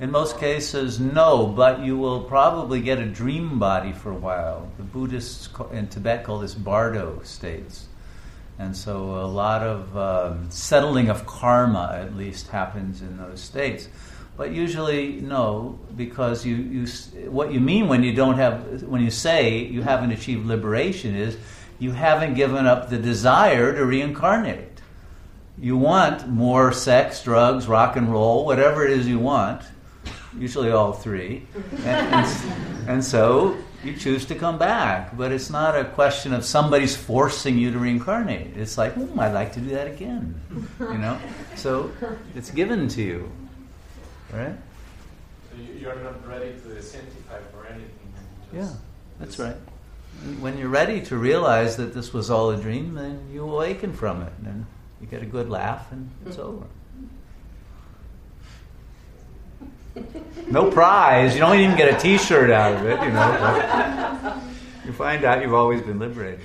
In most cases, no, but you will probably get a dream body for a while. The Buddhists in Tibet call this bardo states. And so a lot of um, settling of karma, at least, happens in those states. But usually, no, because you, you, what you mean when you don't have, when you say you haven't achieved liberation is you haven't given up the desire to reincarnate. You want more sex, drugs, rock and roll, whatever it is you want, usually all three. And, and, and so you choose to come back. But it's not a question of somebody's forcing you to reincarnate. It's like, hmm, I'd like to do that again. You know? So it's given to you. Right? So you're not ready to identify for anything. Yeah, that's right. When you're ready to realize that this was all a dream, then you awaken from it, and you get a good laugh, and it's over. No prize. You don't even get a T-shirt out of it, you know. you find out you've always been liberated.